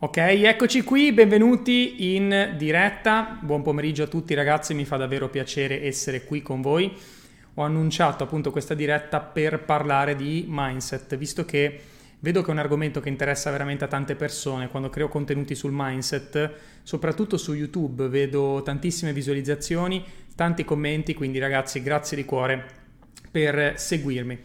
Ok, eccoci qui, benvenuti in diretta. Buon pomeriggio a tutti ragazzi, mi fa davvero piacere essere qui con voi. Ho annunciato appunto questa diretta per parlare di mindset, visto che vedo che è un argomento che interessa veramente a tante persone. Quando creo contenuti sul mindset, soprattutto su YouTube, vedo tantissime visualizzazioni, tanti commenti, quindi ragazzi grazie di cuore per seguirmi.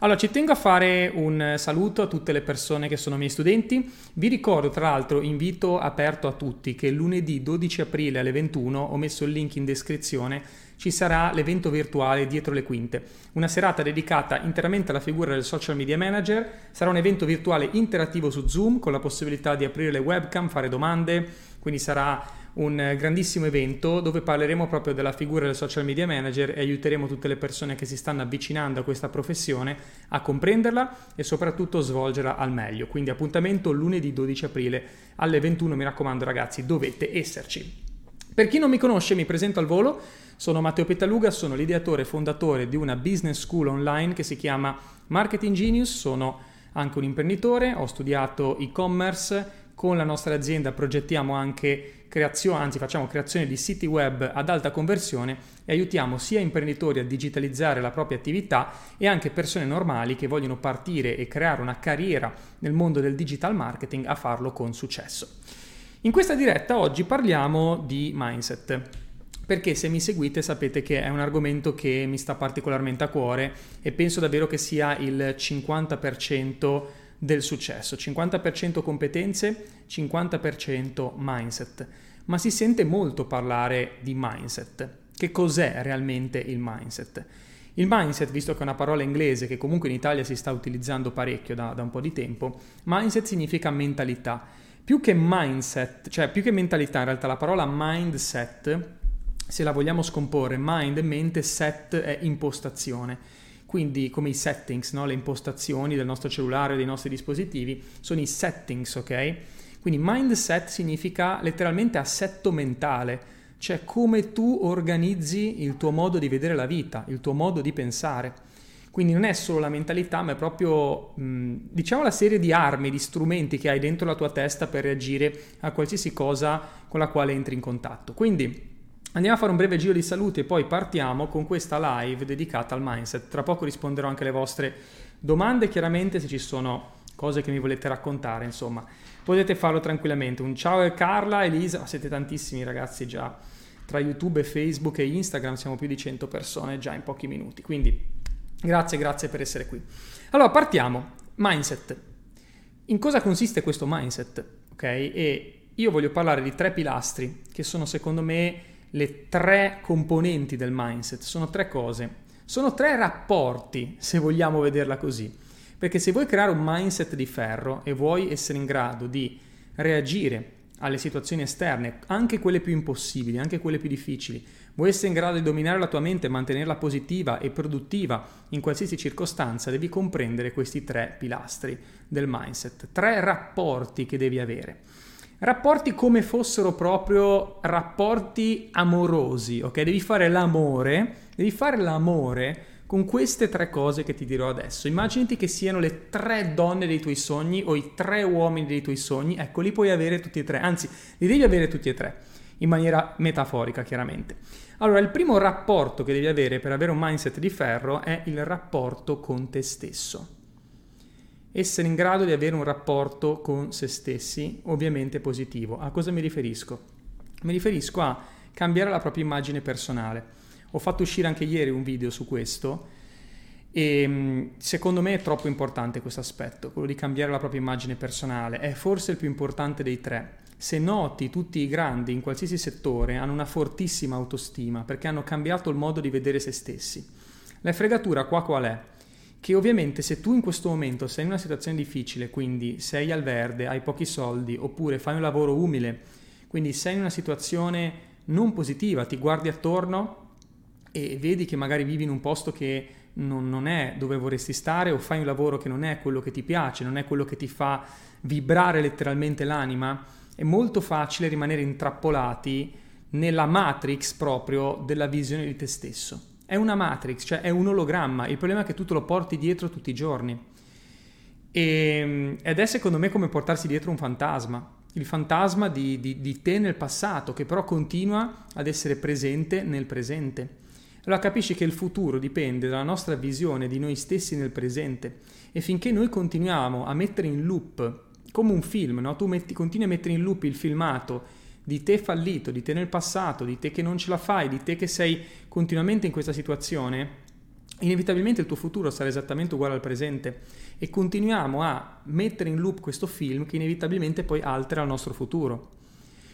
Allora, ci tengo a fare un saluto a tutte le persone che sono miei studenti. Vi ricordo, tra l'altro, invito aperto a tutti che lunedì 12 aprile alle 21 ho messo il link in descrizione ci sarà l'evento virtuale dietro le quinte, una serata dedicata interamente alla figura del social media manager, sarà un evento virtuale interattivo su Zoom con la possibilità di aprire le webcam, fare domande, quindi sarà un grandissimo evento dove parleremo proprio della figura del social media manager e aiuteremo tutte le persone che si stanno avvicinando a questa professione a comprenderla e soprattutto svolgerla al meglio. Quindi appuntamento lunedì 12 aprile alle 21, mi raccomando ragazzi, dovete esserci. Per chi non mi conosce, mi presento al volo. Sono Matteo Petaluga, sono l'ideatore e fondatore di una business school online che si chiama Marketing Genius. Sono anche un imprenditore, ho studiato e-commerce, con la nostra azienda progettiamo anche creazione, anzi facciamo creazione di siti web ad alta conversione e aiutiamo sia imprenditori a digitalizzare la propria attività e anche persone normali che vogliono partire e creare una carriera nel mondo del digital marketing a farlo con successo. In questa diretta oggi parliamo di mindset perché se mi seguite sapete che è un argomento che mi sta particolarmente a cuore e penso davvero che sia il 50% del successo, 50% competenze, 50% mindset. Ma si sente molto parlare di mindset. Che cos'è realmente il mindset? Il mindset, visto che è una parola inglese che comunque in Italia si sta utilizzando parecchio da, da un po' di tempo, mindset significa mentalità. Più che mindset, cioè più che mentalità, in realtà la parola mindset, se la vogliamo scomporre, mind mente, set è impostazione quindi come i settings, no? le impostazioni del nostro cellulare, dei nostri dispositivi, sono i settings, ok? Quindi mindset significa letteralmente assetto mentale, cioè come tu organizzi il tuo modo di vedere la vita, il tuo modo di pensare. Quindi non è solo la mentalità, ma è proprio, diciamo, la serie di armi, di strumenti che hai dentro la tua testa per reagire a qualsiasi cosa con la quale entri in contatto. Quindi Andiamo a fare un breve giro di saluti e poi partiamo con questa live dedicata al mindset. Tra poco risponderò anche alle vostre domande, chiaramente se ci sono cose che mi volete raccontare, insomma, potete farlo tranquillamente. Un ciao a Carla, Elisa, siete tantissimi ragazzi già. Tra YouTube, Facebook e Instagram siamo più di 100 persone già in pochi minuti. Quindi grazie, grazie per essere qui. Allora, partiamo. Mindset. In cosa consiste questo mindset? Ok? E io voglio parlare di tre pilastri che sono secondo me le tre componenti del mindset, sono tre cose, sono tre rapporti, se vogliamo vederla così. Perché se vuoi creare un mindset di ferro e vuoi essere in grado di reagire alle situazioni esterne, anche quelle più impossibili, anche quelle più difficili, vuoi essere in grado di dominare la tua mente mantenerla positiva e produttiva in qualsiasi circostanza, devi comprendere questi tre pilastri del mindset, tre rapporti che devi avere. Rapporti come fossero proprio rapporti amorosi, ok? Devi fare l'amore, devi fare l'amore con queste tre cose che ti dirò adesso. Immaginati che siano le tre donne dei tuoi sogni o i tre uomini dei tuoi sogni, ecco, li puoi avere tutti e tre, anzi, li devi avere tutti e tre, in maniera metaforica chiaramente. Allora, il primo rapporto che devi avere per avere un mindset di ferro è il rapporto con te stesso essere in grado di avere un rapporto con se stessi, ovviamente positivo. A cosa mi riferisco? Mi riferisco a cambiare la propria immagine personale. Ho fatto uscire anche ieri un video su questo e mm, secondo me è troppo importante questo aspetto, quello di cambiare la propria immagine personale. È forse il più importante dei tre. Se noti, tutti i grandi in qualsiasi settore hanno una fortissima autostima perché hanno cambiato il modo di vedere se stessi. La fregatura qua qual è? Che ovviamente se tu in questo momento sei in una situazione difficile, quindi sei al verde, hai pochi soldi, oppure fai un lavoro umile, quindi sei in una situazione non positiva, ti guardi attorno e vedi che magari vivi in un posto che non, non, è dove vorresti stare o fai un lavoro che non è quello che ti piace, non è quello che ti fa vibrare letteralmente l'anima, è molto facile rimanere intrappolati nella matrix proprio della visione di te stesso. È una matrix, cioè è un ologramma. Il problema è che tu te lo porti dietro tutti i giorni. E, ed è secondo me come portarsi dietro un fantasma. il fantasma di, di, di te nel passato, che però continua ad essere presente nel presente. Allora capisci che il futuro dipende dalla nostra visione di noi stessi nel presente e finché noi continuiamo a mettere in loop, come un film, no? tu metti, continui a mettere in loop il filmato di te fallito, di te nel passato, di te che non ce la fai, di te che sei continuamente in questa situazione, inevitabilmente il tuo futuro sarà esattamente uguale al presente e continuiamo a mettere in loop questo film che inevitabilmente poi altera il nostro futuro.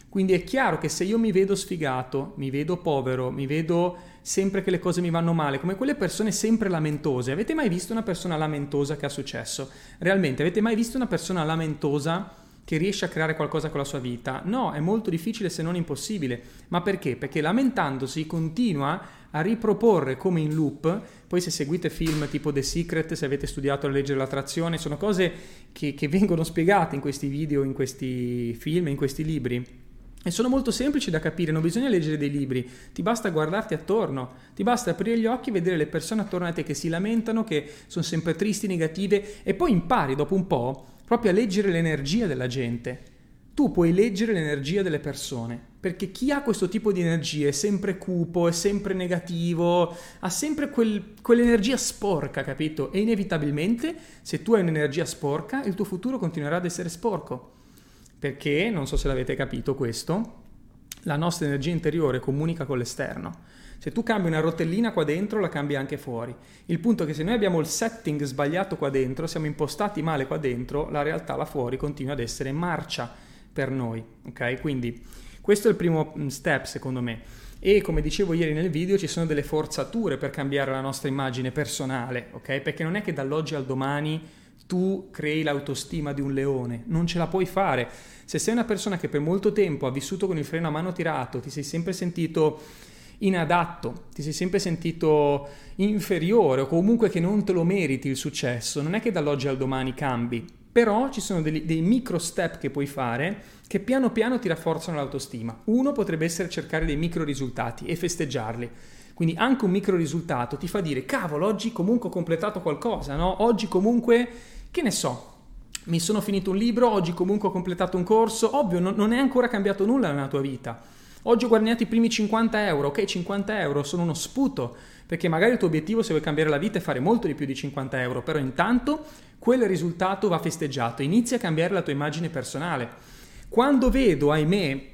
Quindi è chiaro che se io mi vedo sfigato, mi vedo povero, mi vedo sempre che le cose mi vanno male, come quelle persone sempre lamentose, avete mai visto una persona lamentosa che ha successo? Realmente avete mai visto una persona lamentosa che riesce a creare qualcosa con la sua vita? No, è molto difficile se non impossibile. Ma perché? Perché lamentandosi continua a riproporre come in loop, poi se seguite film tipo The Secret, se avete studiato la legge dell'attrazione, sono cose che, che vengono spiegate in questi video, in questi film, in questi libri. E sono molto semplici da capire, non bisogna leggere dei libri, ti basta guardarti attorno, ti basta aprire gli occhi e vedere le persone attorno a te che si lamentano, che sono sempre tristi, negative e poi impari dopo un po' proprio a leggere l'energia della gente tu puoi leggere l'energia delle persone, perché chi ha questo tipo di energia è sempre cupo, è sempre negativo, ha sempre quel, quell'energia sporca, capito? E inevitabilmente, se tu hai un'energia sporca, il tuo futuro continuerà ad essere sporco. Perché, non so se l'avete capito questo, la nostra energia interiore comunica con l'esterno. Se tu cambi una rotellina qua dentro, la cambi anche fuori. Il punto è che se noi abbiamo il setting sbagliato qua dentro, siamo impostati male qua dentro, la realtà là fuori continua ad essere marcia per noi. Ok? Quindi questo è il primo mm, step secondo me. E come dicevo ieri nel video ci sono delle forzature per cambiare la nostra immagine personale, ok? Perché non è che dall'oggi al domani tu crei l'autostima di un leone, non ce la puoi fare. Se sei una persona che per molto tempo ha vissuto con il freno a mano tirato, ti sei sempre sentito inadatto, ti sei sempre sentito inferiore o comunque che non te lo meriti il successo, non è che dall'oggi al domani cambi, però ci sono dei, dei micro step che puoi fare che piano piano ti rafforzano l'autostima. Uno potrebbe essere cercare dei micro risultati e festeggiarli. Quindi anche un micro risultato ti fa dire, cavolo, oggi comunque ho completato qualcosa, no? Oggi comunque, che ne so, mi sono finito un libro, oggi comunque ho completato un corso, ovvio, non, non è ancora cambiato nulla nella tua vita. Oggi ho guadagnato i primi 50 euro, ok, 50 euro sono uno sputo, perché magari il tuo obiettivo se vuoi cambiare la vita è fare molto di più di 50 euro, però intanto quel risultato va festeggiato, inizia a cambiare la tua immagine personale. Quando vedo, ahimè,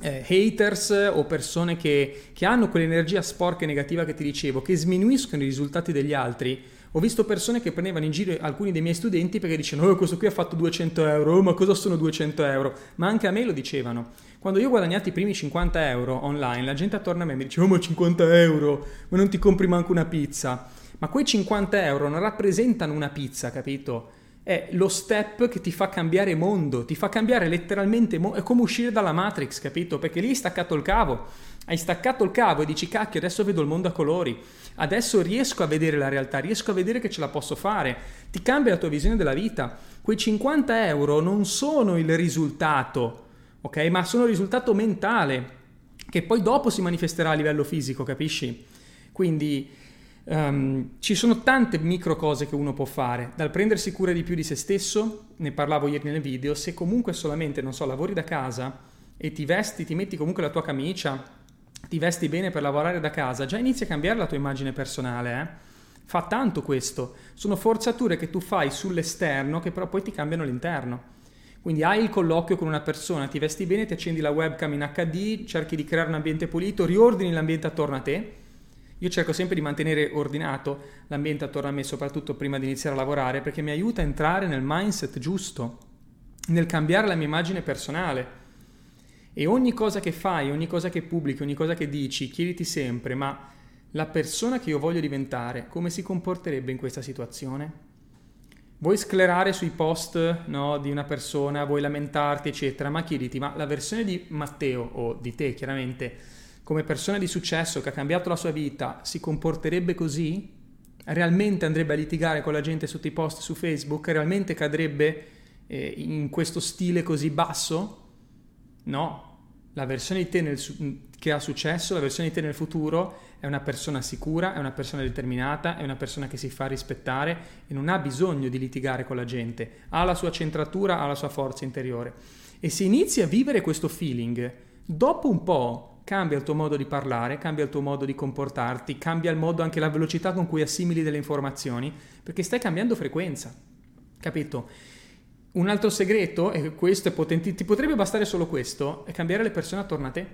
eh, haters o persone che, che hanno quell'energia sporca e negativa che ti dicevo, che sminuiscono i risultati degli altri, ho visto persone che prendevano in giro alcuni dei miei studenti perché dicevano oh, questo qui ha fatto 200 euro, oh, ma cosa sono 200 euro? Ma anche a me lo dicevano. Quando io ho guadagnato i primi 50 euro online, la gente attorno a me mi diceva oh, ma 50 euro, ma non ti compri manco una pizza. Ma quei 50 euro non rappresentano una pizza, capito? È lo step che ti fa cambiare mondo, ti fa cambiare letteralmente mondo. È come uscire dalla Matrix, capito? Perché lì hai staccato il cavo. Hai staccato il cavo e dici cacchio, adesso vedo il mondo a colori. Adesso riesco a vedere la realtà, riesco a vedere che ce la posso fare. Ti cambia la tua visione della vita. Quei 50 euro non sono il risultato, ok? Ma sono il risultato mentale, che poi dopo si manifesterà a livello fisico, capisci? Quindi Um, ci sono tante micro cose che uno può fare, dal prendersi cura di più di se stesso, ne parlavo ieri nel video, se comunque solamente, non so, lavori da casa e ti vesti, ti metti comunque la tua camicia, ti vesti bene per lavorare da casa, già inizi a cambiare la tua immagine personale, eh? Fa tanto questo, sono forzature che tu fai sull'esterno che però poi ti cambiano l'interno. Quindi hai il colloquio con una persona, ti vesti bene, ti accendi la webcam in HD, cerchi di creare un ambiente pulito, riordini l'ambiente attorno a te, io cerco sempre di mantenere ordinato l'ambiente attorno a me, soprattutto prima di iniziare a lavorare, perché mi aiuta a entrare nel mindset giusto, nel cambiare la mia immagine personale. E ogni cosa che fai, ogni cosa che pubblichi, ogni cosa che dici, chiediti sempre, ma la persona che io voglio diventare, come si comporterebbe in questa situazione? Vuoi sclerare sui post no, di una persona, vuoi lamentarti, eccetera, ma chiediti, ma la versione di Matteo o di te, chiaramente, come persona di successo che ha cambiato la sua vita si comporterebbe così? Realmente andrebbe a litigare con la gente sotto i post su Facebook? Realmente cadrebbe eh, in questo stile così basso? No, la versione di te nel, che ha successo, la versione di te nel futuro è una persona sicura, è una persona determinata, è una persona che si fa rispettare e non ha bisogno di litigare con la gente, ha la sua centratura, ha la sua forza interiore. E se inizi a vivere questo feeling, dopo un po' cambia il tuo modo di parlare, cambia il tuo modo di comportarti, cambia il modo anche la velocità con cui assimili delle informazioni, perché stai cambiando frequenza. Capito? Un altro segreto, e questo è potente, ti potrebbe bastare solo questo, è cambiare le persone attorno a te.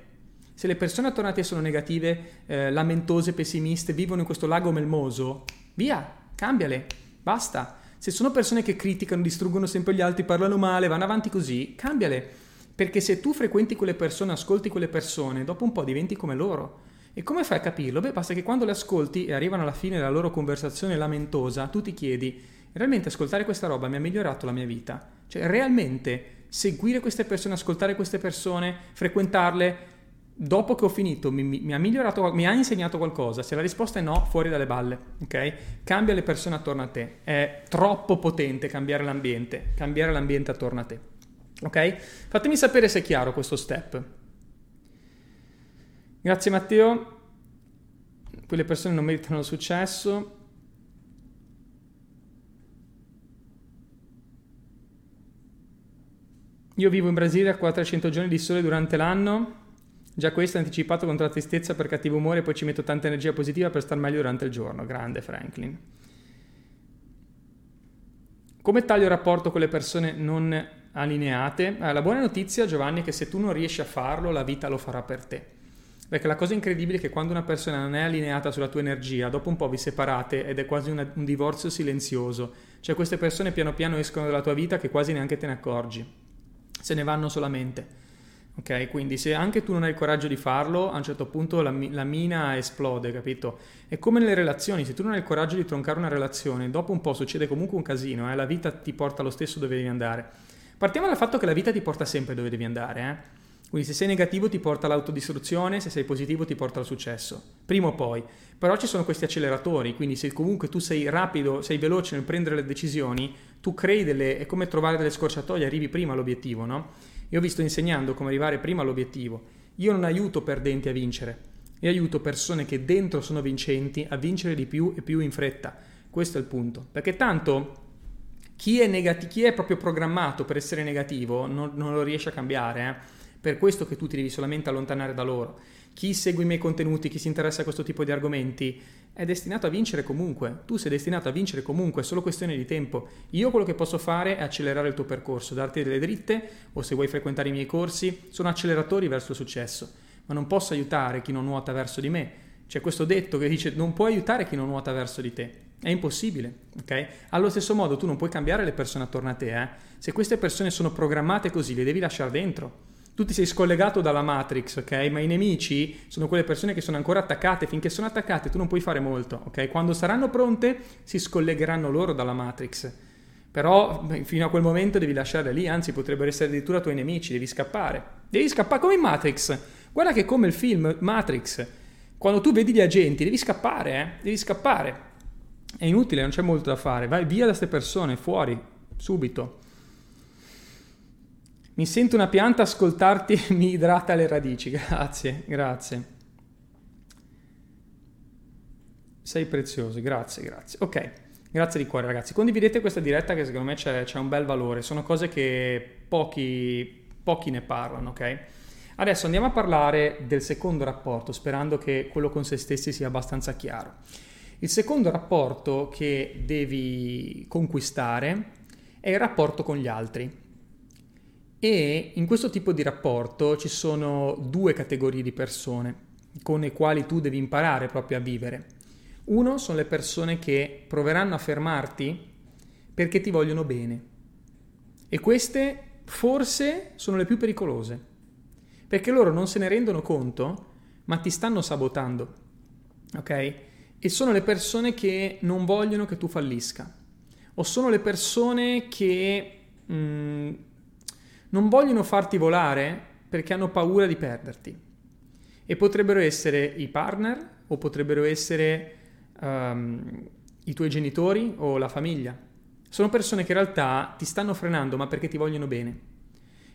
Se le persone attorno a te sono negative, eh, lamentose, pessimiste, vivono in questo lago melmoso, via, cambiale, basta. Se sono persone che criticano, distruggono sempre gli altri, parlano male, vanno avanti così, cambiale. Perché se tu frequenti quelle persone, ascolti quelle persone, dopo un po' diventi come loro. E come fai a capirlo? Beh, basta che quando le ascolti e arrivano alla fine della loro conversazione lamentosa, tu ti chiedi, realmente ascoltare questa roba mi ha migliorato la mia vita. Cioè, realmente seguire queste persone, ascoltare queste persone, frequentarle, dopo che ho finito mi, mi, ha migliorato, mi ha insegnato qualcosa? Se la risposta è no, fuori dalle balle, ok? Cambia le persone attorno a te. È troppo potente cambiare l'ambiente, cambiare l'ambiente attorno a te. Ok? Fatemi sapere se è chiaro questo step. Grazie Matteo. Quelle persone non meritano il successo. Io vivo in Brasile a 400 giorni di sole durante l'anno. Già questo è anticipato contro la tristezza per cattivo umore poi ci metto tanta energia positiva per star meglio durante il giorno. Grande Franklin. Come taglio il rapporto con le persone non allineate? Eh, la buona notizia, Giovanni, è che se tu non riesci a farlo, la vita lo farà per te. Perché la cosa incredibile è che quando una persona non è allineata sulla tua energia, dopo un po' vi separate ed è quasi una, un divorzio silenzioso. Cioè queste persone piano piano escono dalla tua vita che quasi neanche te ne accorgi se ne vanno solamente. Ok, quindi se anche tu non hai il coraggio di farlo, a un certo punto la, la, mina esplode, capito? È come nelle relazioni, se tu non hai il coraggio di troncare una relazione, dopo un po' succede comunque un casino, eh? la vita ti porta lo stesso dove devi andare. Partiamo dal fatto che la vita ti porta sempre dove devi andare, eh? Quindi se sei negativo ti porta all'autodistruzione, se sei positivo ti porta al successo, prima o poi. Però ci sono questi acceleratori, quindi se comunque tu sei rapido, sei veloce nel prendere le decisioni, tu crei delle... è come trovare delle scorciatoie, arrivi prima all'obiettivo, no? Io vi sto insegnando come arrivare prima all'obiettivo. Io non aiuto perdenti a vincere, io aiuto persone che dentro sono vincenti a vincere di più e più in fretta. Questo è il punto. Perché tanto chi è, negati- chi è proprio programmato per essere negativo non, non lo riesce a cambiare, eh? Per questo che tu ti devi solamente allontanare da loro. Chi segue i miei contenuti, chi si interessa a questo tipo di argomenti, è destinato a vincere comunque. Tu sei destinato a vincere comunque, è solo questione di tempo. Io quello che posso fare è accelerare il tuo percorso, darti delle dritte o se vuoi frequentare i miei corsi, sono acceleratori verso il successo. Ma non posso aiutare chi non nuota verso di me. C'è questo detto che dice non puoi aiutare chi non nuota verso di te. È impossibile, ok? Allo stesso modo tu non puoi cambiare le persone attorno a te, eh? Se queste persone sono programmate così, le devi lasciare dentro tu ti sei scollegato dalla Matrix, ok? Ma i nemici sono quelle persone che sono ancora attaccate, finché sono attaccate tu non puoi fare molto, ok? Quando saranno pronte si scollegheranno loro dalla Matrix. Però fino a quel momento devi lasciarle lì, anzi potrebbero essere addirittura tuoi nemici, devi scappare. Devi scappare come in Matrix. Guarda che come il film Matrix, quando tu vedi gli agenti devi scappare, eh? Devi scappare. È inutile, non c'è molto da fare. Vai via da queste persone, fuori, subito. Mi sento una pianta, ascoltarti mi idrata le radici. Grazie, grazie. Sei prezioso, grazie, grazie. Ok, grazie di cuore ragazzi. Condividete questa diretta che secondo me c'è, c'è un bel valore. Sono cose che pochi, pochi ne parlano, ok? Adesso andiamo a parlare del secondo rapporto, sperando che quello con se stessi sia abbastanza chiaro. Il secondo rapporto che devi conquistare è il rapporto con gli altri. E in questo tipo di rapporto ci sono due categorie di persone con le quali tu devi imparare proprio a vivere. Uno sono le persone che proveranno a fermarti perché ti vogliono bene. E queste forse sono le più pericolose, perché loro non se ne rendono conto, ma ti stanno sabotando. Ok? E sono le persone che non vogliono che tu fallisca. O sono le persone che mh, mm, non vogliono farti volare perché hanno paura di perderti. E potrebbero essere i partner o potrebbero essere um, i tuoi genitori o la famiglia. Sono persone che in realtà ti stanno frenando ma perché ti vogliono bene.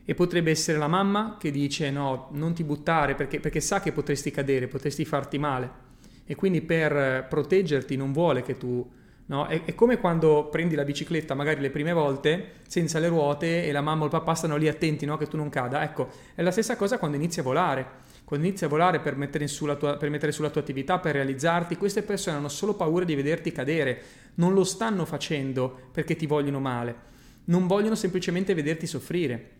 E potrebbe essere la mamma che dice no, non ti buttare perché, perché sa che potresti cadere, potresti farti male. E quindi per proteggerti non vuole che tu No? È, è, come quando prendi la bicicletta, magari le prime volte, senza le ruote e la mamma o il papà stanno lì attenti no? che tu non cada. Ecco, è la stessa cosa quando inizi a volare. Quando inizi a volare per mettere, tua, per mettere sulla tua attività, per realizzarti, queste persone hanno solo paura di vederti cadere. Non lo stanno facendo perché ti vogliono male. Non vogliono semplicemente vederti soffrire.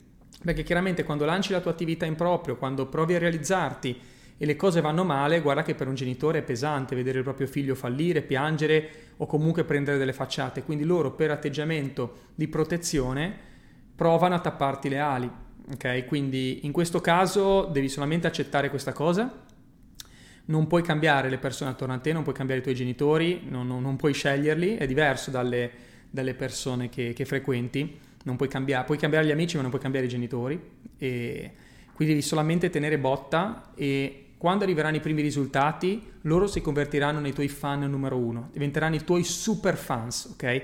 Perché chiaramente quando lanci la tua attività in proprio, quando provi a realizzarti, e le cose vanno male, guarda che per un genitore è pesante vedere il proprio figlio fallire, piangere o comunque prendere delle facciate. Quindi loro per atteggiamento di protezione provano a tapparti le ali. Ok? Quindi in questo caso devi solamente accettare questa cosa. Non puoi cambiare le persone attorno a te, non puoi cambiare i tuoi genitori, non, non, non puoi sceglierli, è diverso dalle, dalle persone che, che, frequenti. Cambiare, puoi cambiare gli amici, ma non puoi cambiare i genitori. E quindi devi solamente tenere botta e quando arriveranno i primi risultati, loro si convertiranno nei tuoi fan numero uno, diventeranno i tuoi super fans, ok?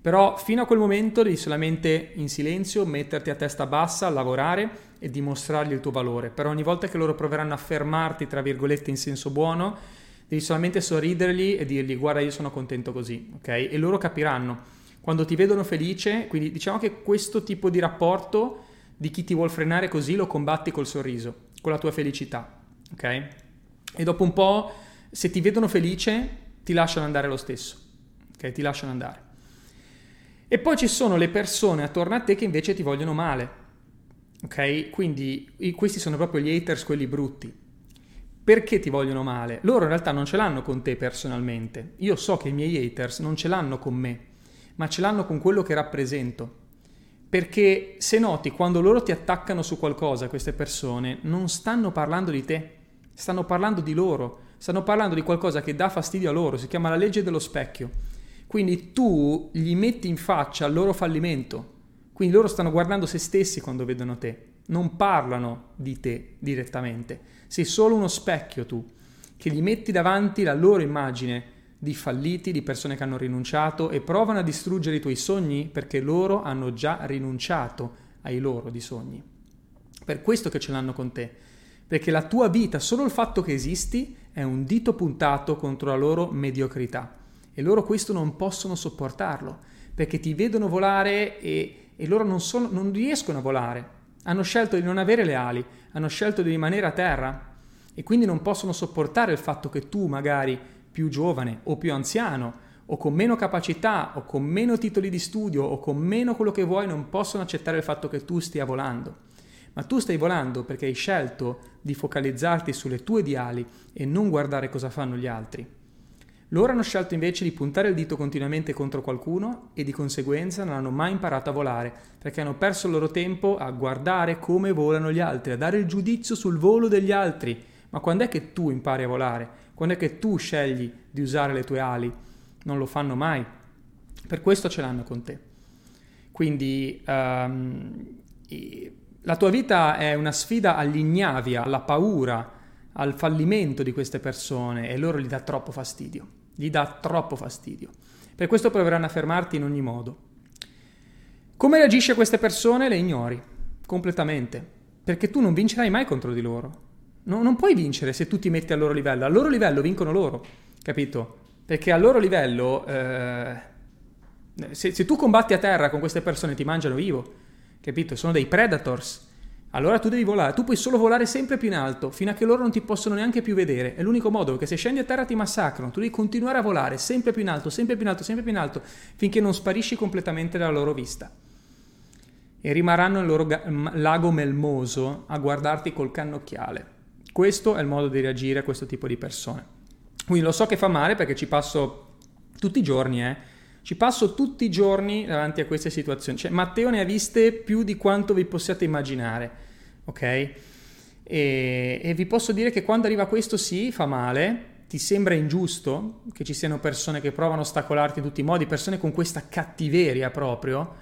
Però fino a quel momento devi solamente in silenzio metterti a testa bassa, lavorare e dimostrargli il tuo valore. Però ogni volta che loro proveranno a fermarti, tra virgolette, in senso buono, devi solamente sorridergli e dirgli guarda io sono contento così, ok? E loro capiranno. Quando ti vedono felice, quindi diciamo che questo tipo di rapporto di chi ti vuol frenare così lo combatti col sorriso, con la tua felicità ok? E dopo un po', se ti vedono felice, ti lasciano andare lo stesso, ok? Ti lasciano andare. E poi ci sono le persone attorno a te che invece ti vogliono male, ok? Quindi questi sono proprio gli haters, quelli brutti. Perché ti vogliono male? Loro in realtà non ce l'hanno con te personalmente. Io so che i miei haters non ce l'hanno con me, ma ce l'hanno con quello che rappresento. Perché se noti, quando loro ti attaccano su qualcosa, queste persone, non stanno parlando di te, stanno parlando di loro, stanno parlando di qualcosa che dà fastidio a loro, si chiama la legge dello specchio. Quindi tu gli metti in faccia il loro fallimento, quindi loro stanno guardando se stessi quando vedono te, non parlano di te direttamente, sei solo uno specchio tu, che gli metti davanti la loro immagine di falliti, di persone che hanno rinunciato e provano a distruggere i tuoi sogni perché loro hanno già rinunciato ai loro di sogni. Per questo che ce l'hanno con te, perché la tua vita, solo il fatto che esisti, è un dito puntato contro la loro mediocrità e loro questo non possono sopportarlo, perché ti vedono volare e, e loro non, sono, non riescono a volare, hanno scelto di non avere le ali, hanno scelto di rimanere a terra e quindi non possono sopportare il fatto che tu magari più giovane o più anziano o con meno capacità o con meno titoli di studio o con meno quello che vuoi non possono accettare il fatto che tu stia volando. Ma tu stai volando perché hai scelto di focalizzarti sulle tue ideali e non guardare cosa fanno gli altri. Loro hanno scelto invece di puntare il dito continuamente contro qualcuno e di conseguenza non hanno mai imparato a volare, perché hanno perso il loro tempo a guardare come volano gli altri, a dare il giudizio sul volo degli altri. Ma quando è che tu impari a volare? Quando è che tu scegli di usare le tue ali? Non lo fanno mai. Per questo ce l'hanno con te. Quindi um, la tua vita è una sfida all'ignavia, alla paura, al fallimento di queste persone e loro gli dà troppo fastidio. Gli dà troppo fastidio. Per questo proveranno a fermarti in ogni modo. Come reagisci a queste persone? Le ignori completamente, perché tu non vincerai mai contro di loro. No, non puoi vincere se tu ti metti al loro livello. Al loro livello vincono loro, capito? Perché al loro livello, eh, se, se, tu combatti a terra con queste persone ti mangiano vivo, capito? Sono dei predators. Allora tu devi volare, tu puoi solo volare sempre più in alto, fino a che loro non ti possono neanche più vedere. È l'unico modo, perché se scendi a terra ti massacrano. Tu devi continuare a volare sempre più in alto, sempre più in alto, sempre più in alto, finché non sparisci completamente dalla loro vista. E rimarranno nel loro ga- lago melmoso a guardarti col cannocchiale. Questo è il modo di reagire a questo tipo di persone. Quindi lo so che fa male perché ci passo tutti i giorni, eh. Ci passo tutti i giorni davanti a queste situazioni. Cioè, Matteo ne ha viste più di quanto vi possiate immaginare, ok? E, e vi posso dire che quando arriva questo sì, fa male, ti sembra ingiusto che ci siano persone che provano a ostacolarti in tutti i modi, persone con questa cattiveria proprio,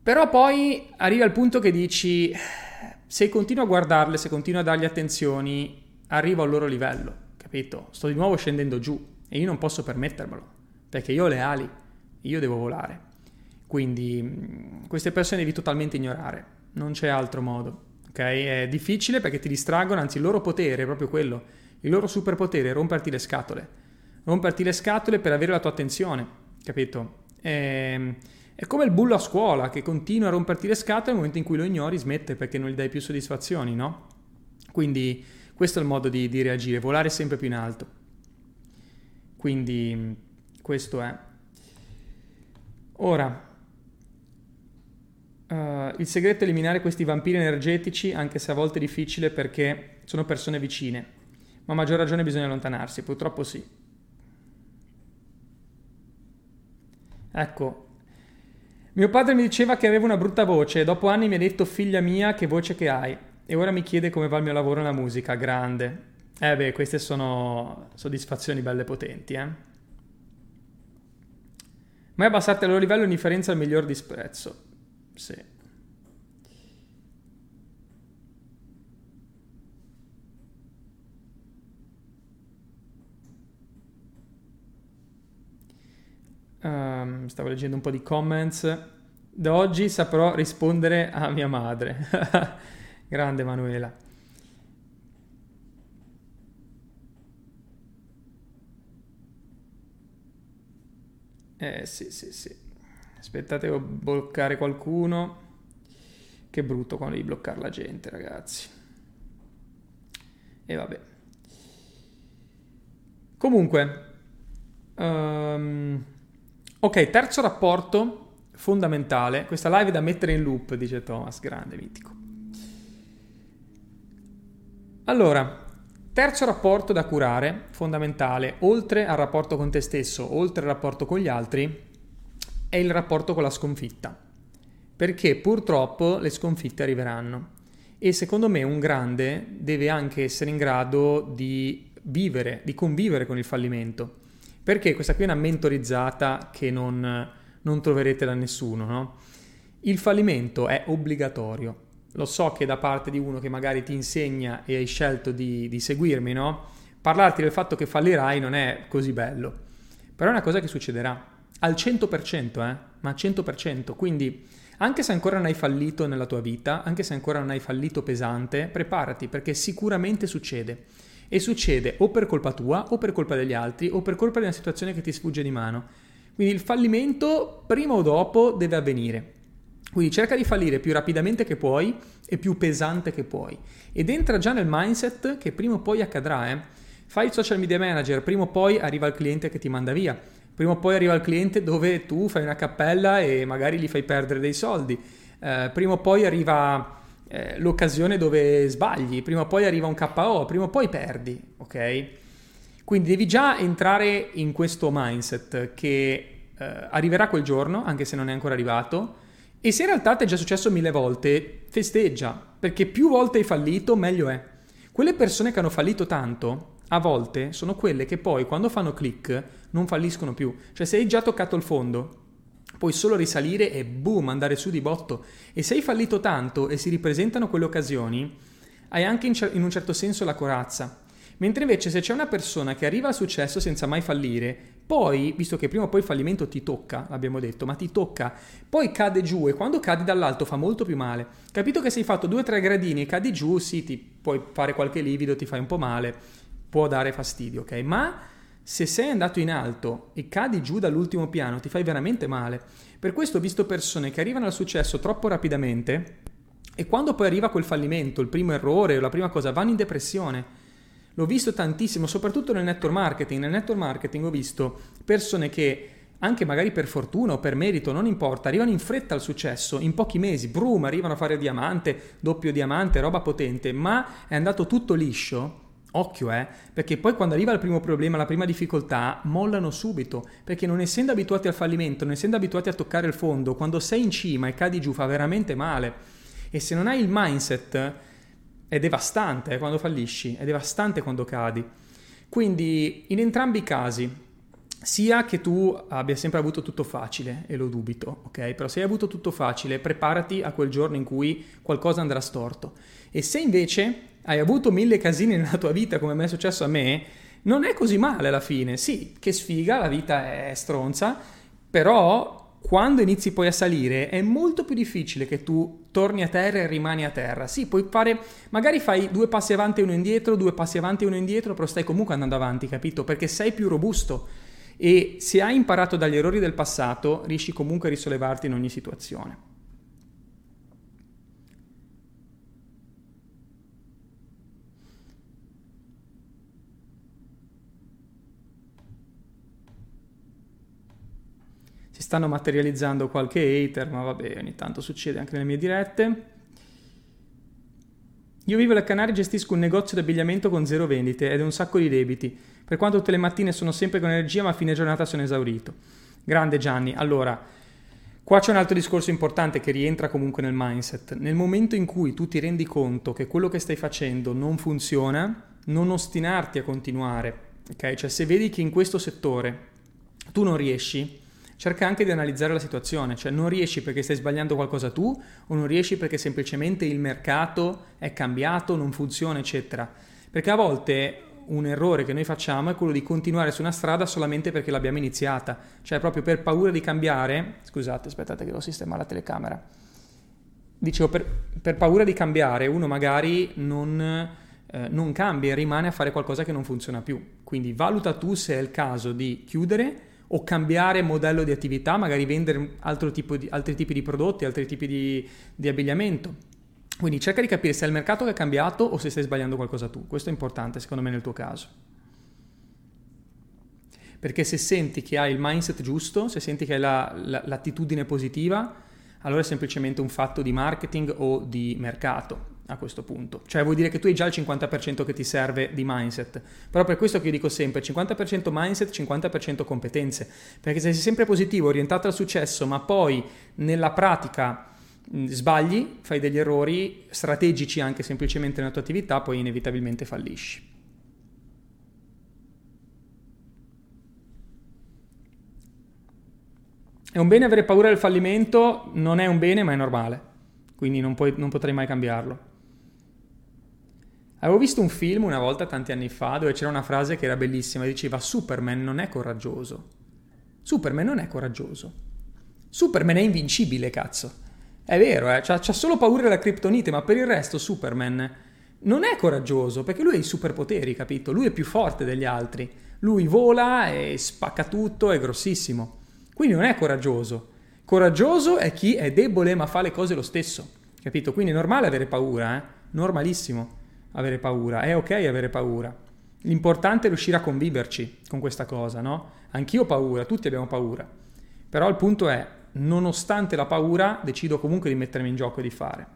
però poi arriva il punto che dici se continuo a guardarle, se continuo a dargli attenzioni, arrivo al loro livello, capito? Sto di nuovo scendendo giù e io non posso permettermelo, perché io ho le ali, io devo volare. Quindi mm, queste persone devi totalmente ignorare. non c'è altro modo. Ok? È difficile perché ti distraggono, anzi il loro potere è proprio quello, il loro superpotere è romperti le scatole. Romperti le scatole per avere la tua attenzione, capito? È, è come il bullo a scuola che continua a romperti le scatole nel momento in cui lo ignori smette perché non gli dai più soddisfazioni, no? Quindi questo è il modo di, di reagire, volare sempre più in alto. Quindi questo è. Ora, uh, il segreto è eliminare questi vampiri energetici, anche se a volte è difficile perché sono persone vicine, ma a maggior ragione bisogna allontanarsi, purtroppo sì. Ecco, mio padre mi diceva che avevo una brutta voce dopo anni mi ha detto figlia mia che voce che hai. E ora mi chiede come va il mio lavoro nella musica, grande. Eh beh, queste sono soddisfazioni belle potenti, eh. Mai abbassate il loro livello indifferenza al miglior disprezzo. Sì. Um, stavo leggendo un po' di comments. Da oggi saprò rispondere a mia madre. Grande Manuela. Eh sì, sì, sì. Aspettate, devo bloccare qualcuno. Che brutto quando devi bloccare la gente, ragazzi. E vabbè. Comunque, um, ok, terzo rapporto fondamentale. Questa live è da mettere in loop, dice Thomas, grande, mitico. Allora, terzo rapporto da curare, fondamentale, oltre al rapporto con te stesso, oltre al rapporto con gli altri, è il rapporto con la sconfitta. Perché purtroppo le sconfitte arriveranno. E secondo me un grande deve anche essere in grado di vivere, di convivere con il fallimento. Perché questa qui è una mentorizzata che non, non troverete da nessuno, no? Il fallimento è obbligatorio lo so che da parte di uno che magari ti insegna e hai scelto di, di seguirmi, no? Parlarti del fatto che fallirai non è così bello, però è una cosa che succederà al 100%, eh? ma al 100%. Quindi, anche se ancora non hai fallito nella tua vita, anche se ancora non hai fallito pesante, preparati perché sicuramente succede. E succede o per colpa tua, o per colpa degli altri, o per colpa di una situazione che ti sfugge di mano. Quindi il fallimento, prima o dopo, deve avvenire. Quindi cerca di fallire più rapidamente che puoi e più pesante che puoi. Ed entra già nel mindset che prima o poi accadrà. Eh? Fai il social media manager, prima o poi arriva il cliente che ti manda via. Prima o poi arriva il cliente dove tu fai una cappella e magari gli fai perdere dei soldi. Eh, prima o poi arriva eh, l'occasione dove sbagli. Prima o poi arriva un KO. Prima o poi perdi. Ok? Quindi devi già entrare in questo mindset che eh, arriverà quel giorno, anche se non è ancora arrivato e se in realtà ti è già successo mille volte, festeggia, perché più volte hai fallito, meglio è. Quelle persone che hanno fallito tanto, a volte, sono quelle che poi quando fanno click non falliscono più. Cioè se hai già toccato il fondo, puoi solo risalire e boom, andare su di botto. E se hai fallito tanto e si ripresentano quelle occasioni, hai anche in, un certo senso la corazza. Mentre invece se c'è una persona che arriva al successo senza mai fallire, poi, visto che prima o poi il fallimento ti tocca, l'abbiamo detto, ma ti tocca, poi cade giù e quando cadi dall'alto fa molto più male. Capito che se hai fatto due o tre gradini e cadi giù, sì, ti puoi fare qualche livido, ti fai un po' male, può dare fastidio, ok? Ma se sei andato in alto e cadi giù dall'ultimo piano, ti fai veramente male. Per questo ho visto persone che arrivano al successo troppo rapidamente e quando poi arriva quel fallimento, il primo errore o la prima cosa, vanno in depressione L'ho visto tantissimo, soprattutto nel network marketing. Nel network marketing ho visto persone che anche magari per fortuna o per merito, non importa, arrivano in fretta al successo, in pochi mesi, brum, arrivano a fare diamante, doppio diamante, roba potente, ma è andato tutto liscio. Occhio, eh, perché poi quando arriva il primo problema, la prima difficoltà, mollano subito, perché non essendo abituati al fallimento, non essendo abituati a toccare il fondo, quando sei in cima e cadi giù fa veramente male. E se non hai il mindset è devastante eh, quando fallisci, è devastante quando cadi. Quindi in entrambi i casi, sia che tu abbia sempre avuto tutto facile, e lo dubito, ok? Però se hai avuto tutto facile, preparati a quel giorno in cui qualcosa andrà storto. E se invece hai avuto mille casini nella tua vita, come è successo a me, non è così male alla fine. Sì, che sfiga, la vita è stronza, però quando inizi poi a salire è molto più difficile che tu torni a terra e rimani a terra. Sì, puoi fare, magari fai due passi avanti e uno indietro, due passi avanti e uno indietro, però stai comunque andando avanti, capito? Perché sei più robusto e se hai imparato dagli errori del passato, riesci comunque a risollevarti in ogni situazione. Stanno materializzando qualche hater, ma vabbè, ogni tanto succede anche nelle mie dirette. Io vivo alle Canarie e gestisco un negozio di abbigliamento con zero vendite ed un sacco di debiti. Per quanto tutte le mattine sono sempre con energia, ma a fine giornata sono esaurito. Grande Gianni. Allora, qua c'è un altro discorso importante che rientra comunque nel mindset. Nel momento in cui tu ti rendi conto che quello che stai facendo non funziona, non ostinarti a continuare. Ok? Cioè, se vedi che in questo settore tu non riesci, cerca anche di analizzare la situazione, cioè non riesci perché stai sbagliando qualcosa tu o non riesci perché semplicemente il mercato è cambiato, non funziona, eccetera. Perché a volte un errore che noi facciamo è quello di continuare su una strada solamente perché l'abbiamo iniziata, cioè proprio per paura di cambiare. Scusate, aspettate che devo sistemare la telecamera. Dicevo, per, per paura di cambiare, uno magari non, eh, non cambia e rimane a fare qualcosa che non funziona più. Quindi valuta tu se è il caso di chiudere o cambiare modello di attività, magari vendere di, altri tipi di prodotti, altri tipi di, di abbigliamento. Quindi cerca di capire se è il mercato che è cambiato o se stai sbagliando qualcosa tu. Questo è importante secondo me nel tuo caso. Perché se senti che hai il mindset giusto, se senti che hai la, la, l'attitudine positiva, allora è semplicemente un fatto di marketing o di mercato a questo punto. Cioè vuol dire che tu hai già il 50% che ti serve di mindset. Però per questo che io dico sempre 50% mindset, 50% competenze. Perché se sei sempre positivo, orientato al successo, ma poi nella pratica sbagli, fai degli errori strategici anche semplicemente nella tua attività, poi inevitabilmente fallisci. È un bene avere paura del fallimento? Non è un bene, ma è normale. Quindi non, puoi, non potrei mai cambiarlo. Avevo visto un film una volta tanti anni fa dove c'era una frase che era bellissima, diceva Superman non è coraggioso. Superman non è coraggioso. Superman è invincibile, cazzo. È vero, eh? c'ha, solo paura della criptonite, ma per il resto Superman non è coraggioso perché lui ha i superpoteri, capito? Lui è più forte degli altri. Lui vola e spacca tutto, è grossissimo. Quindi non è coraggioso. Coraggioso è chi è debole ma fa le cose lo stesso, capito? Quindi è normale avere paura, eh? Normalissimo avere paura, è ok avere paura. L'importante è riuscire a conviverci con questa cosa, no? Anch'io ho paura, tutti abbiamo paura. Però il punto è, nonostante la paura, decido comunque di mettermi in gioco e di fare.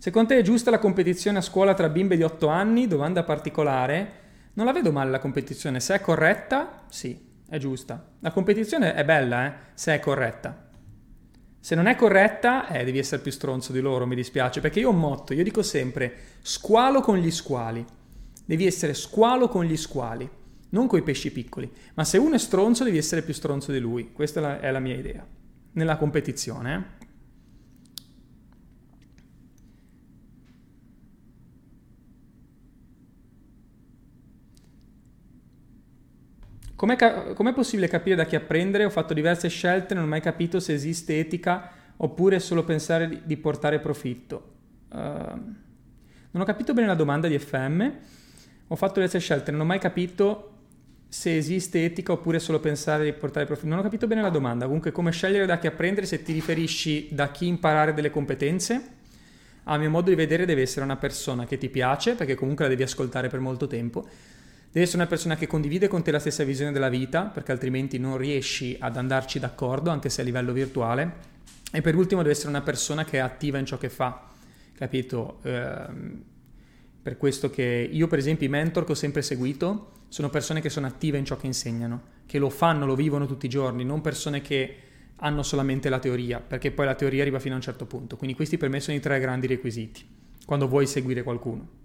Secondo te è giusta la competizione a scuola tra bimbe di 8 anni? Domanda particolare. Non la vedo male la competizione, se è corretta, sì, è giusta. La competizione è bella, eh? se è corretta. Se non è corretta, eh, devi essere più stronzo di loro, mi dispiace, perché io ho un motto, io dico sempre squalo con gli squali. Devi essere squalo con gli squali, non con i pesci piccoli. Ma se uno è stronzo, devi essere più stronzo di lui. Questa è la, è la mia idea. Nella competizione, eh. Com'è, ca- com'è, possibile capire da chi apprendere? Ho fatto diverse scelte, non ho mai capito se esiste etica oppure solo pensare di, di portare profitto. Uh, non ho capito bene la domanda di FM. Ho fatto diverse scelte, non ho mai capito se esiste etica oppure solo pensare di portare profitto. Non ho capito bene la domanda. Comunque, come scegliere da chi apprendere se ti riferisci da chi imparare delle competenze? A mio modo di vedere deve essere una persona che ti piace, perché comunque la devi ascoltare per molto tempo Devi essere una persona che condivide con te la stessa visione della vita, perché altrimenti non riesci ad andarci d'accordo, anche se a livello virtuale. E per ultimo deve essere una persona che è attiva in ciò che fa, capito? Ehm, per questo che io, per esempio, i mentor che ho sempre seguito sono persone che sono attive in ciò che insegnano, che lo fanno, lo vivono tutti i giorni, non persone che hanno solamente la teoria, perché poi la teoria arriva fino a un certo punto. Quindi questi per me sono i tre grandi requisiti quando vuoi seguire qualcuno.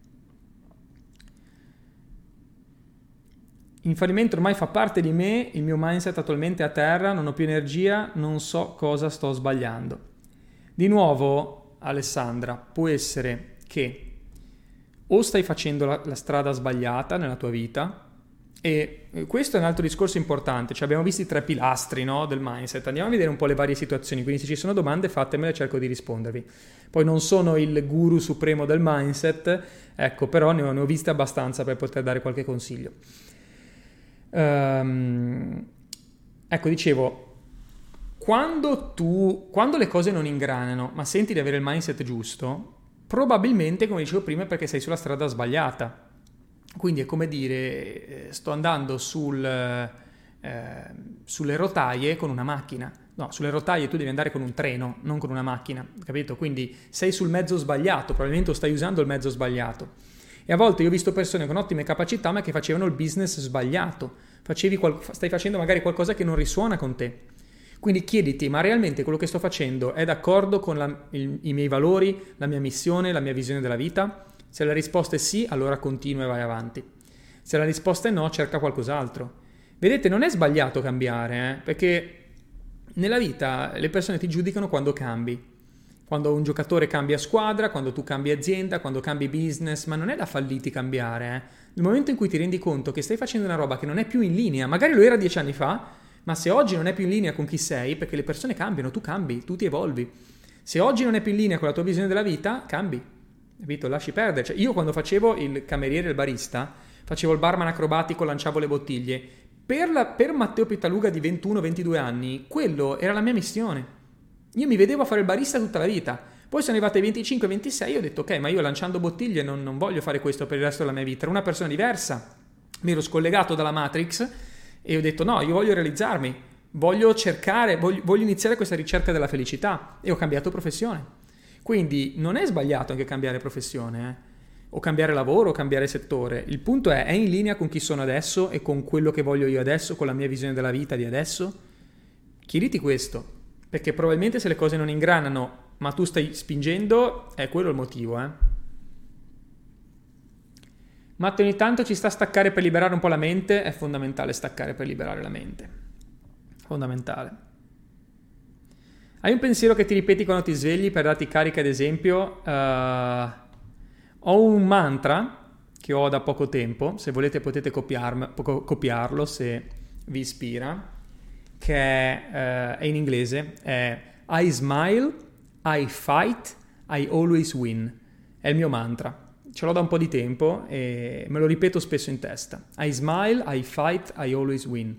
Il fallimento ormai fa parte di me, il mio mindset attualmente è a terra, non ho più energia, non so cosa sto sbagliando. Di nuovo, Alessandra, può essere che o stai facendo la, la strada sbagliata nella tua vita, e questo è un altro discorso importante, cioè abbiamo visto i tre pilastri no, del mindset, andiamo a vedere un po' le varie situazioni, quindi se ci sono domande fatemele, cerco di rispondervi. Poi non sono il guru supremo del mindset, ecco, però ne ho, ne ho viste abbastanza per poter dare qualche consiglio. Um, ecco, dicevo, quando tu, quando le cose non ingranano, ma senti di avere il mindset giusto, probabilmente, come dicevo prima, è perché sei sulla strada sbagliata quindi è come dire, eh, sto andando sul, eh, sulle rotaie con una macchina. No, sulle rotaie tu devi andare con un treno, non con una macchina, capito? Quindi sei sul mezzo sbagliato, probabilmente stai usando il mezzo sbagliato. E a volte io ho visto persone con ottime capacità ma che facevano il business sbagliato. Qual- stai facendo magari qualcosa che non risuona con te. Quindi chiediti, ma realmente quello che sto facendo è d'accordo con la, il, i miei valori, la mia missione, la mia visione della vita? Se la risposta è sì, allora continua e vai avanti. Se la risposta è no, cerca qualcos'altro. Vedete, non è sbagliato cambiare, eh? perché nella vita le persone ti giudicano quando cambi. Quando un giocatore cambia squadra, quando tu cambi azienda, quando cambi business, ma non è da falliti cambiare. Eh? Nel momento in cui ti rendi conto che stai facendo una roba che non è più in linea, magari lo era dieci anni fa, ma se oggi non è più in linea con chi sei, perché le persone cambiano, tu cambi, tu ti evolvi. Se oggi non è più in linea con la tua visione della vita, cambi. Capito? Lasci perdere. Cioè, io quando facevo il cameriere, il barista, facevo il barman acrobatico, lanciavo le bottiglie. Per, la, per Matteo Pitaluga di 21-22 anni, quello era la mia missione. Io mi vedevo a fare il barista tutta la vita. Poi sono arrivato ai 25-26 e ho detto, ok, ma io lanciando bottiglie non, non voglio fare questo per il resto della mia vita. Era una persona diversa. Mi ero scollegato dalla Matrix e ho detto, no, io voglio realizzarmi. Voglio cercare, voglio, voglio iniziare questa ricerca della felicità. E ho cambiato professione. Quindi non è sbagliato anche cambiare professione, eh? o cambiare lavoro, o cambiare settore. Il punto è, è in linea con chi sono adesso e con quello che voglio io adesso, con la mia visione della vita di adesso? Chiediti questo, perché probabilmente se le cose non ingranano, ma tu stai spingendo, è quello il motivo, eh? Matte ogni tanto ci sta a staccare per liberare un po' la mente, è fondamentale staccare per liberare la mente. Fondamentale. Hai un pensiero che ti ripeti quando ti svegli per darti carica, ad esempio? Uh, ho un mantra che ho da poco tempo, se volete potete copiarlo se vi ispira, che è, uh, è in inglese, è I smile, I fight, I always win. È il mio mantra. Ce l'ho da un po' di tempo e me lo ripeto spesso in testa. I smile, I fight, I always win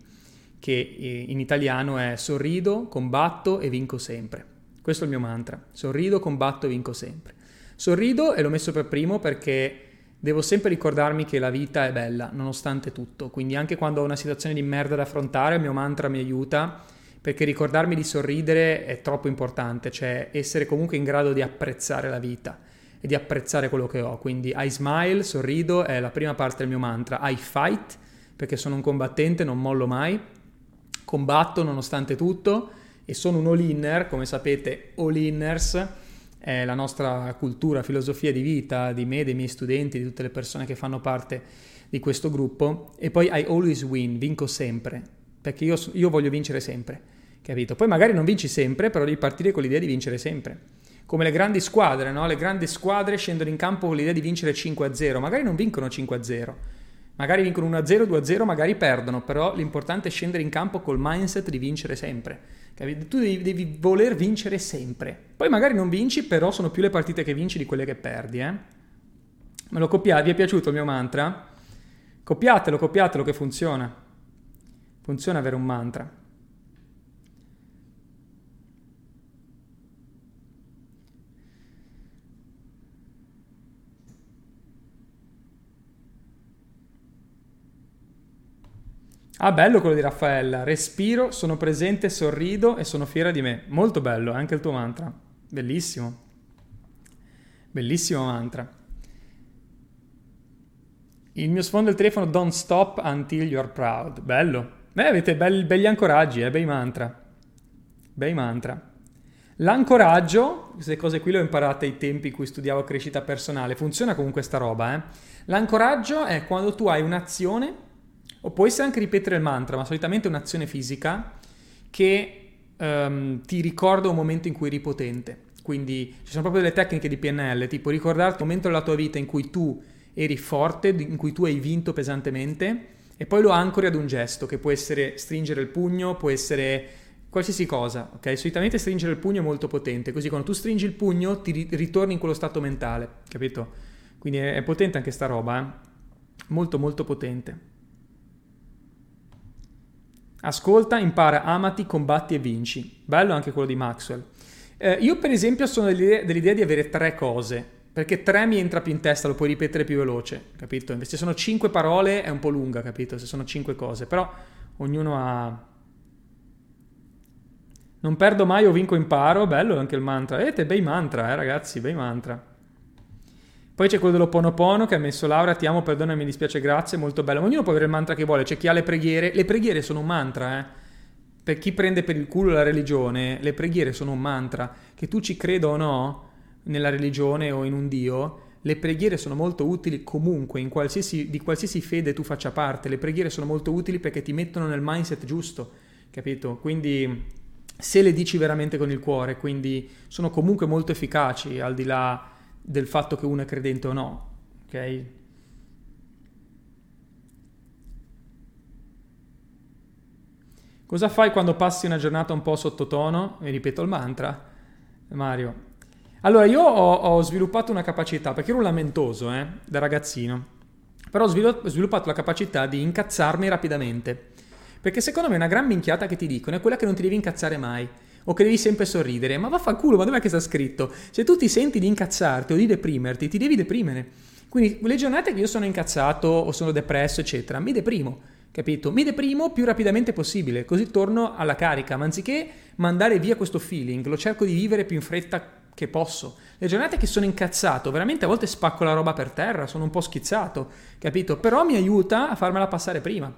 che eh, in italiano è sorrido, combatto e vinco sempre. Questo è il mio mantra. Sorrido, combatto e vinco sempre. Sorrido e l'ho messo per primo perché devo sempre ricordarmi che la vita è bella, nonostante tutto. Quindi anche quando ho una situazione di merda da affrontare, il mio mantra mi aiuta perché ricordarmi di sorridere è troppo importante, cioè essere comunque in grado di apprezzare la vita e di apprezzare quello che ho. Quindi I smile, sorrido, è la prima parte del mio mantra. I fight, perché sono un combattente, non mollo mai combatto nonostante tutto e sono un all-inner, come sapete all-inners è la nostra cultura, filosofia di vita, di me, dei miei studenti, di tutte le persone che fanno parte di questo gruppo e poi I always win, vinco sempre, perché io, io voglio vincere sempre, capito? Poi magari non vinci sempre, però devi partire con l'idea di vincere sempre. Come le grandi squadre, no? Le grandi squadre scendono in campo con l'idea di vincere 5-0, magari non vincono 5-0, Magari vincono 1-0, 2-0, magari perdono, però l'importante è scendere in campo col mindset di vincere sempre. Capito? Tu devi, devi, voler vincere sempre. Poi magari non vinci, però sono più le partite che vinci di quelle che perdi. Eh? Me lo copiate? Vi è piaciuto il mio mantra? Copiatelo, copiatelo che funziona. Funziona avere un mantra. Ah, bello quello di Raffaella. Respiro, sono presente, sorrido e sono fiera di me. Molto bello, anche il tuo mantra. Bellissimo. Bellissimo mantra. Il mio sfondo del telefono don't stop until you're proud. Bello. Beh, avete belli, belli ancoraggi, eh, bei mantra. Bei mantra. L'ancoraggio, queste cose qui le ho imparate ai tempi in cui studiavo crescita personale, funziona comunque sta roba, eh. L'ancoraggio è quando tu hai un'azione o può essere anche ripetere il mantra, ma solitamente è un'azione fisica che um, ti ricorda un momento in cui eri potente. Quindi ci sono proprio delle tecniche di PNL, tipo ricordarti un momento della tua vita in cui tu eri forte, in cui tu hai vinto pesantemente, e poi lo ancori ad un gesto che può essere stringere il pugno, può essere qualsiasi cosa, ok? Solitamente stringere il pugno è molto potente, così quando tu stringi il pugno ti ritorni in quello stato mentale, capito? Quindi è, potente anche sta roba, eh? Molto molto potente. Ascolta, impara, amati, combatti e vinci. Bello anche quello di Maxwell. Eh, io per esempio sono dell'idea, dell'idea, di avere tre cose, perché tre mi entra più in testa, lo puoi ripetere più veloce, capito? Invece se sono cinque parole è un po' lunga, capito? Se sono cinque cose, però ognuno ha... Non perdo mai o vinco imparo, bello anche il mantra. Vedete, bei mantra, eh ragazzi, bei mantra. Poi c'è quello dello Ponopono che ha messo Laura, ti amo, perdona, mi dispiace, grazie, molto bello. Ognuno può avere il mantra che vuole, c'è chi ha le preghiere. Le preghiere sono un mantra, eh. Per chi prende per il culo la religione, le preghiere sono un mantra. Che tu ci creda o no nella religione o in un Dio, le preghiere sono molto utili comunque, qualsiasi, di qualsiasi fede tu faccia parte. Le preghiere sono molto utili perché ti mettono nel mindset giusto, capito? Quindi se le dici veramente con il cuore, quindi sono comunque molto efficaci al di là del fatto che uno è credente o no, ok? Cosa fai quando passi una giornata un po' sottotono? E ripeto il mantra, Mario. Allora, io ho, ho sviluppato una capacità, perché ero un lamentoso, eh, da ragazzino, però ho sviluppato la capacità di incazzarmi rapidamente. Perché secondo me una gran minchiata che ti dicono è quella che non ti devi incazzare mai o che devi sempre sorridere. Ma vaffanculo, ma dov'è che sta scritto? Se tu ti senti di incazzarti o di deprimerti, ti devi deprimere. Quindi le giornate che io sono incazzato o sono depresso, eccetera, mi deprimo, capito? Mi deprimo più rapidamente possibile, così torno alla carica, ma anziché mandare via questo feeling, lo cerco di vivere più in fretta che posso. Le giornate che sono incazzato, veramente a volte spacco la roba per terra, sono un po' schizzato, capito? Però mi aiuta a farmela passare prima.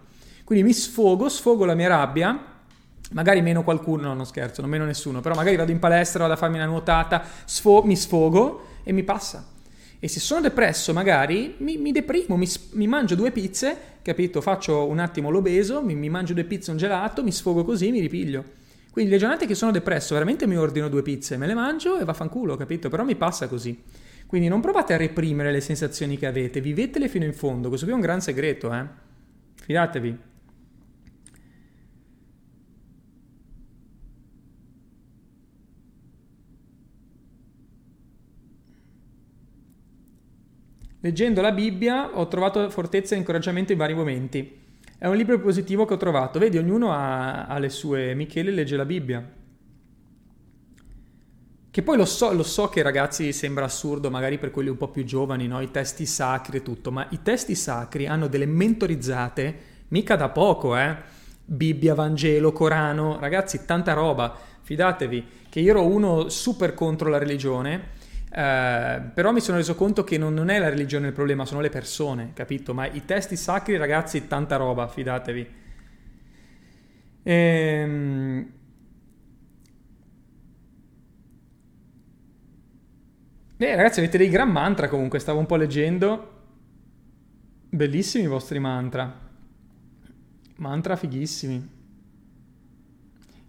Quindi mi sfogo, sfogo la mia rabbia magari meno qualcuno, no, non scherzo, non meno nessuno, però magari vado in palestra, vado a farmi una nuotata, sfo- mi sfogo e mi passa. E se sono depresso, magari mi, mi deprimo, mi, mi, mangio due pizze, capito? Faccio un attimo l'obeso, mi, mi mangio due pizze un gelato, mi sfogo così, mi ripiglio. Quindi le giornate che sono depresso, veramente mi ordino due pizze, me le mangio e vaffanculo, capito? Però mi passa così. Quindi non provate a reprimere le sensazioni che avete, vivetele fino in fondo. Questo qui è un gran segreto, eh? Fidatevi. Leggendo la Bibbia ho trovato fortezza e incoraggiamento in vari momenti. È un libro positivo che ho trovato. Vedi, ognuno ha, ha le sue... Michele legge la Bibbia. Che poi lo so, lo so che ragazzi sembra assurdo, magari per quelli un po' più giovani, no? i testi sacri e tutto, ma i testi sacri hanno delle mentorizzate mica da poco, eh? Bibbia, Vangelo, Corano, ragazzi, tanta roba. Fidatevi che io ero uno super contro la religione eh, però mi sono reso conto che non, non, è la religione il problema, sono le persone, capito? Ma i testi sacri, ragazzi, tanta roba, fidatevi. Ehm... Beh, ragazzi, avete dei gran mantra comunque, stavo un po' leggendo. Bellissimi i vostri mantra. Mantra fighissimi.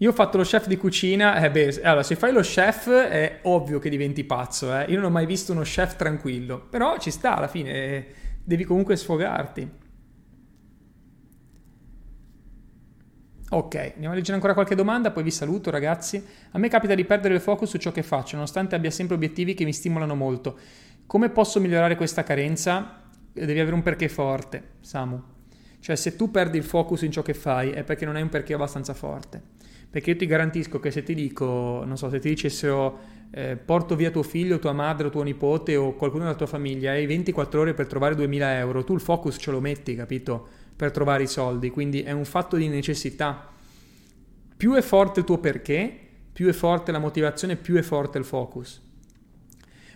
Io ho fatto lo chef di cucina, eh beh, allora se fai lo chef è ovvio che diventi pazzo, eh. Io non ho mai visto uno chef tranquillo, però ci sta alla fine, eh, devi comunque sfogarti. Ok, andiamo a leggere ancora qualche domanda, poi vi saluto ragazzi. A me capita di perdere il focus su ciò che faccio, nonostante abbia sempre obiettivi che mi stimolano molto. Come posso migliorare questa carenza? Devi avere un perché forte, Samu. Cioè se tu perdi il focus in ciò che fai è perché non hai un perché abbastanza forte. Perché io ti garantisco che se ti dico, non so, se ti dicessero eh, porto via tuo figlio, tua madre tuo nipote o qualcuno della tua famiglia e hai 24 ore per trovare 2000 euro, tu il focus ce lo metti, capito? Per trovare i soldi, quindi è un fatto di necessità. Più è forte il tuo perché, più è forte la motivazione, più è forte il focus.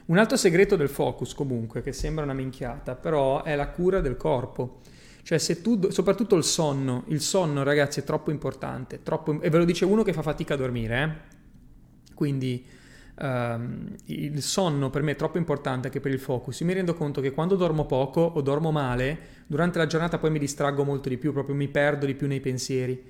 Un altro segreto del focus, comunque, che sembra una minchiata, però è la cura del corpo. Cioè, se tu, soprattutto il sonno, il sonno, ragazzi, è troppo importante. Troppo, e ve lo dice uno che fa fatica a dormire, eh? Quindi um, il sonno per me è troppo importante anche per il focus. Io mi rendo conto che quando dormo poco o dormo male, durante la giornata poi mi distraggo molto di più, proprio mi perdo di più nei pensieri.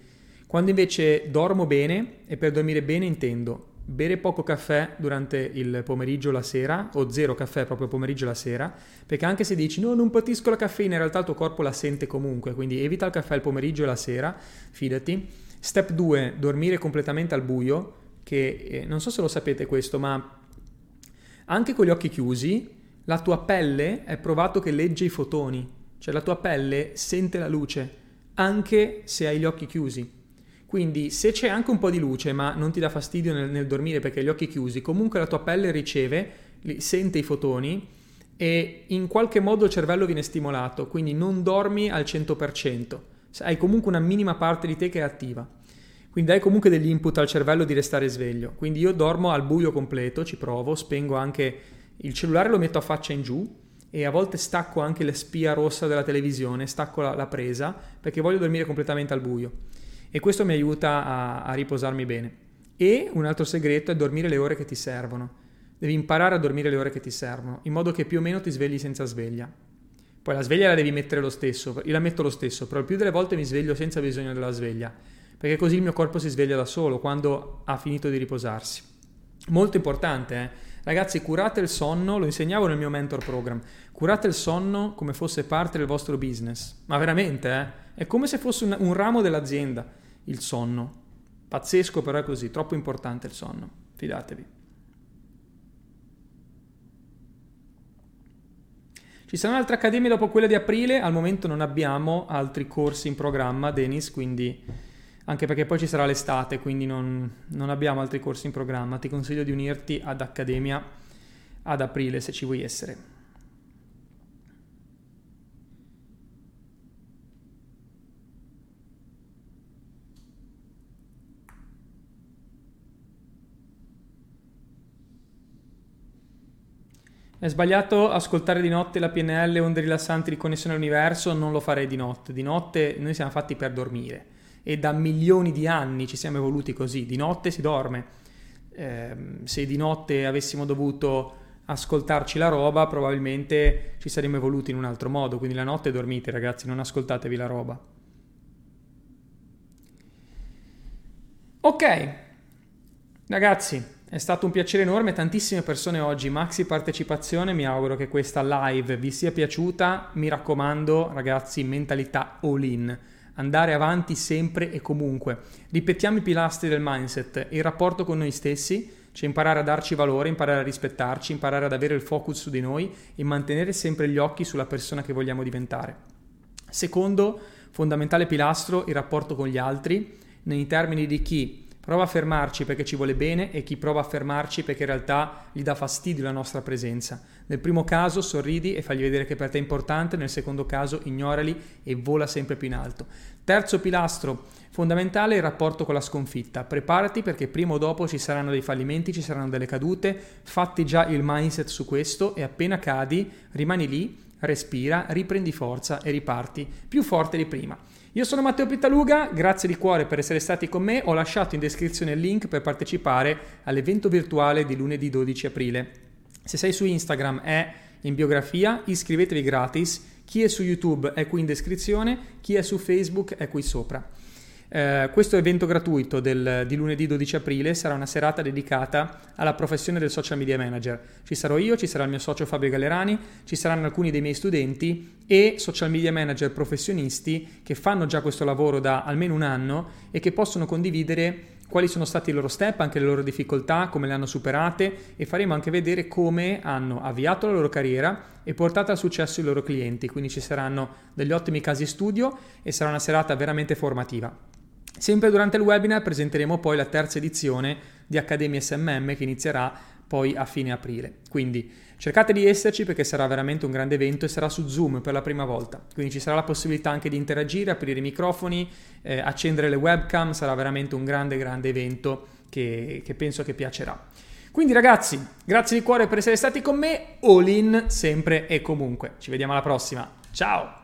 Quando invece dormo bene, e per dormire bene intendo bere poco caffè durante il pomeriggio la sera, o zero caffè proprio pomeriggio la sera, perché anche se dici no, non patisco la caffeina, in realtà il tuo corpo la sente comunque, quindi evita il caffè il pomeriggio e la sera, fidati. Step 2, dormire completamente al buio, che eh, non so se lo sapete questo, ma anche con gli occhi chiusi, la tua pelle è provato che legge i fotoni, cioè la tua pelle sente la luce, anche se hai gli occhi chiusi. Quindi se c'è anche un po' di luce ma non ti dà fastidio nel, nel dormire perché hai gli occhi chiusi, comunque la tua pelle riceve, sente i fotoni e in qualche modo il cervello viene stimolato, quindi non dormi al 100%, hai comunque una minima parte di te che è attiva. Quindi hai comunque degli input al cervello di restare sveglio. Quindi io dormo al buio completo, ci provo, spengo anche il cellulare, lo metto a faccia in giù e a volte stacco anche la spia rossa della televisione, stacco la, la presa perché voglio dormire completamente al buio e questo mi aiuta a, a riposarmi bene. E un altro segreto è dormire le ore che ti servono. Devi imparare a dormire le ore che ti servono, in modo che più o meno ti svegli senza sveglia. Poi la sveglia la devi mettere lo stesso, io la metto lo stesso, però il più delle volte mi sveglio senza bisogno della sveglia, perché così il mio corpo si sveglia da solo quando ha finito di riposarsi. Molto importante, eh? Ragazzi, curate il sonno, lo insegnavo nel mio mentor program, curate il sonno come fosse parte del vostro business, ma veramente, eh? È come se fosse un, un ramo dell'azienda il sonno. Pazzesco però è così, troppo importante il sonno, fidatevi. Ci saranno altre accademie dopo quella di aprile, al momento non abbiamo altri corsi in programma, Denis, quindi anche perché poi ci sarà l'estate, quindi non, non abbiamo altri corsi in programma. Ti consiglio di unirti ad Accademia ad aprile se ci vuoi essere. È sbagliato ascoltare di notte la PNL, onde rilassanti di connessione all'universo, non lo farei di notte. Di notte noi siamo fatti per dormire e da milioni di anni ci siamo evoluti così. Di notte si dorme. Eh, se di notte avessimo dovuto ascoltarci la roba, probabilmente ci saremmo evoluti in un altro modo. Quindi la notte dormite, ragazzi, non ascoltatevi la roba. Ok, ragazzi, è stato un piacere enorme, tantissime persone oggi, maxi partecipazione, mi auguro che questa live vi sia piaciuta, mi raccomando ragazzi, mentalità all in, andare avanti sempre e comunque. Ripetiamo i pilastri del mindset, il rapporto con noi stessi, cioè imparare a darci valore, imparare a rispettarci, imparare ad avere il focus su di noi e mantenere sempre gli occhi sulla persona che vogliamo diventare. Secondo, fondamentale pilastro, il rapporto con gli altri, nei termini di chi Prova a fermarci perché ci vuole bene e chi prova a fermarci perché in realtà gli dà fastidio la nostra presenza. Nel primo caso sorridi e fagli vedere che per te è importante, nel secondo caso ignorali e vola sempre più in alto. Terzo pilastro fondamentale è il rapporto con la sconfitta. Preparati perché prima o dopo ci saranno dei fallimenti, ci saranno delle cadute, fatti già il mindset su questo e appena cadi rimani lì, respira, riprendi forza e riparti più forte di prima. Io sono Matteo Pittaluga, grazie di cuore per essere stati con me, ho lasciato in descrizione il link per partecipare all'evento virtuale di lunedì 12 aprile. Se sei su Instagram è in biografia, iscrivetevi gratis, chi è su YouTube è qui in descrizione, chi è su Facebook è qui sopra. Eh, questo evento gratuito del, di lunedì 12 aprile sarà una serata dedicata alla professione del social media manager. Ci sarò io, ci sarà il mio socio Fabio Gallerani, ci saranno alcuni dei miei studenti e social media manager professionisti che fanno già questo lavoro da almeno un anno e che possono condividere quali sono stati i loro step, anche le loro difficoltà, come le hanno superate e faremo anche vedere come hanno avviato la loro carriera e portato al successo i loro clienti. Quindi ci saranno degli ottimi casi studio e sarà una serata veramente formativa. Sempre durante il webinar presenteremo poi la terza edizione di Accademia SMM che inizierà poi a fine aprile. Quindi cercate di esserci perché sarà veramente un grande evento e sarà su Zoom per la prima volta. Quindi ci sarà la possibilità anche di interagire, aprire i microfoni, eh, accendere le webcam, sarà veramente un grande grande evento che, che penso che piacerà. Quindi ragazzi, grazie di cuore per essere stati con me, all in sempre e comunque. Ci vediamo alla prossima. Ciao!